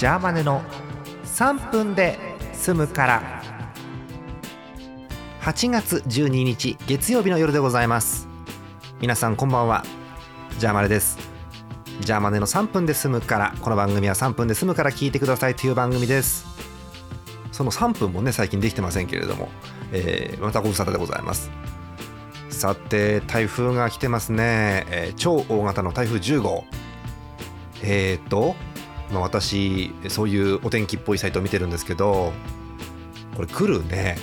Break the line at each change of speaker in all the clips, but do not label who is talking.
ジャーマネの3分で済むから。8月12日月曜日の夜でございます。皆さんこんばんは。ジャーマネです。ジャーマネの3分で済むからこの番組は3分で済むから聞いてください。という番組です。その3分もね最近できてませんけれども、えー、またご無沙汰でございます。さて台風が来てますね、えー、超大型の台風10号。えーと、まあ、私そういうお天気っぽいサイトを見てるんですけどこれ来るね。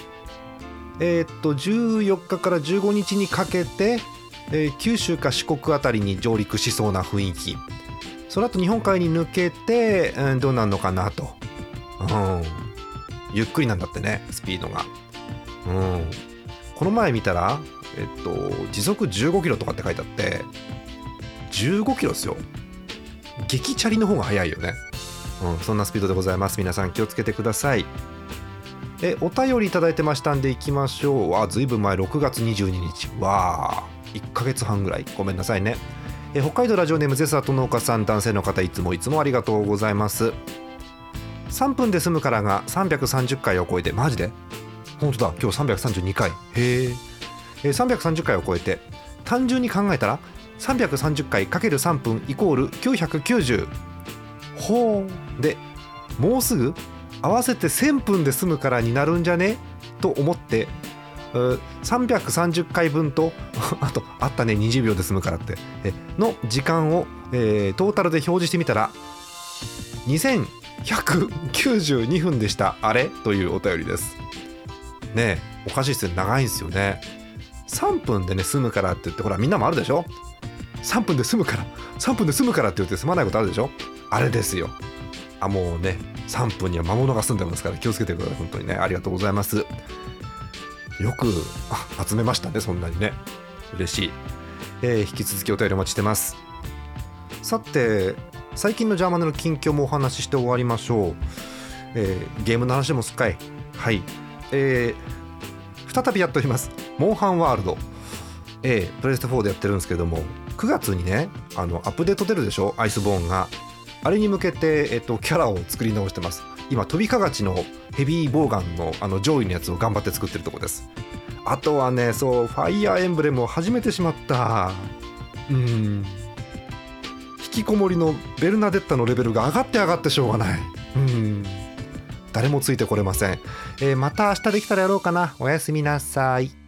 えー、っと14日から15日にかけて、えー、九州か四国あたりに上陸しそうな雰囲気。その後日本海に抜けて、うん、どうなるのかなと、うん、ゆっくりなんだってねスピードが、うん、この前見たらえっと、時速15キロとかって書いてあって15キロですよ。激チャリの方が速いよね、うん、そんなスピードでございます。皆さん気をつけてください。えお便り頂いてましたんでいきましょう。あずいぶん前。6月22日。わあ1ヶ月半ぐらい。ごめんなさいね。え北海道ラジオネームゼサと農家さん男性の方いつもいつもありがとうございます。3分で済むからが330回を超えて。マジで？本当だ。今日332回。へえ330回を超えて単純に考えたら330回 ×3 分イコール990ほうでもうすぐ合わせて1000分で済むからになるんじゃね？と思って330回分と あとあったね20秒で済むからって。の時間を、えー、トータルで表示してみたら2192分でした。あれ？というお便りです。ねえおかしいっすよ。長いんですよね。3分でね済むからって言ってほらみんなもあるでしょ？3分で済むから。3分で済むからって言って済まないことあるでしょ？あれですよ。あもうね3分には魔物が済んでますから気をつけてください。本当にね。ありがとうございます。よく集めましたねそんなにね。嬉しい、えー、引き続きお便りお待ちしてます。さて最近のジャーマネの近況もお話しして終わりましょう、えー、ゲームの話もすっかい。はい。えー、再びやっております。モンハンワールド、えー、プレステ4でやってるんですけども9月にねあのアップデート出るでしょ？アイスボーンが。あれに向けて、えっと、キャラを作り直してます。今飛びかがちのヘビーボウガンのあの上位のやつを頑張って作ってるとこです。あとはねそうファイヤーエンブレムを始めてしまった。うん。引きこもりのベルナデッタのレベルが上がって上がってしょうがない。うん。誰もついてこれません、えー、また明日できたらやろうかな。おやすみなさい。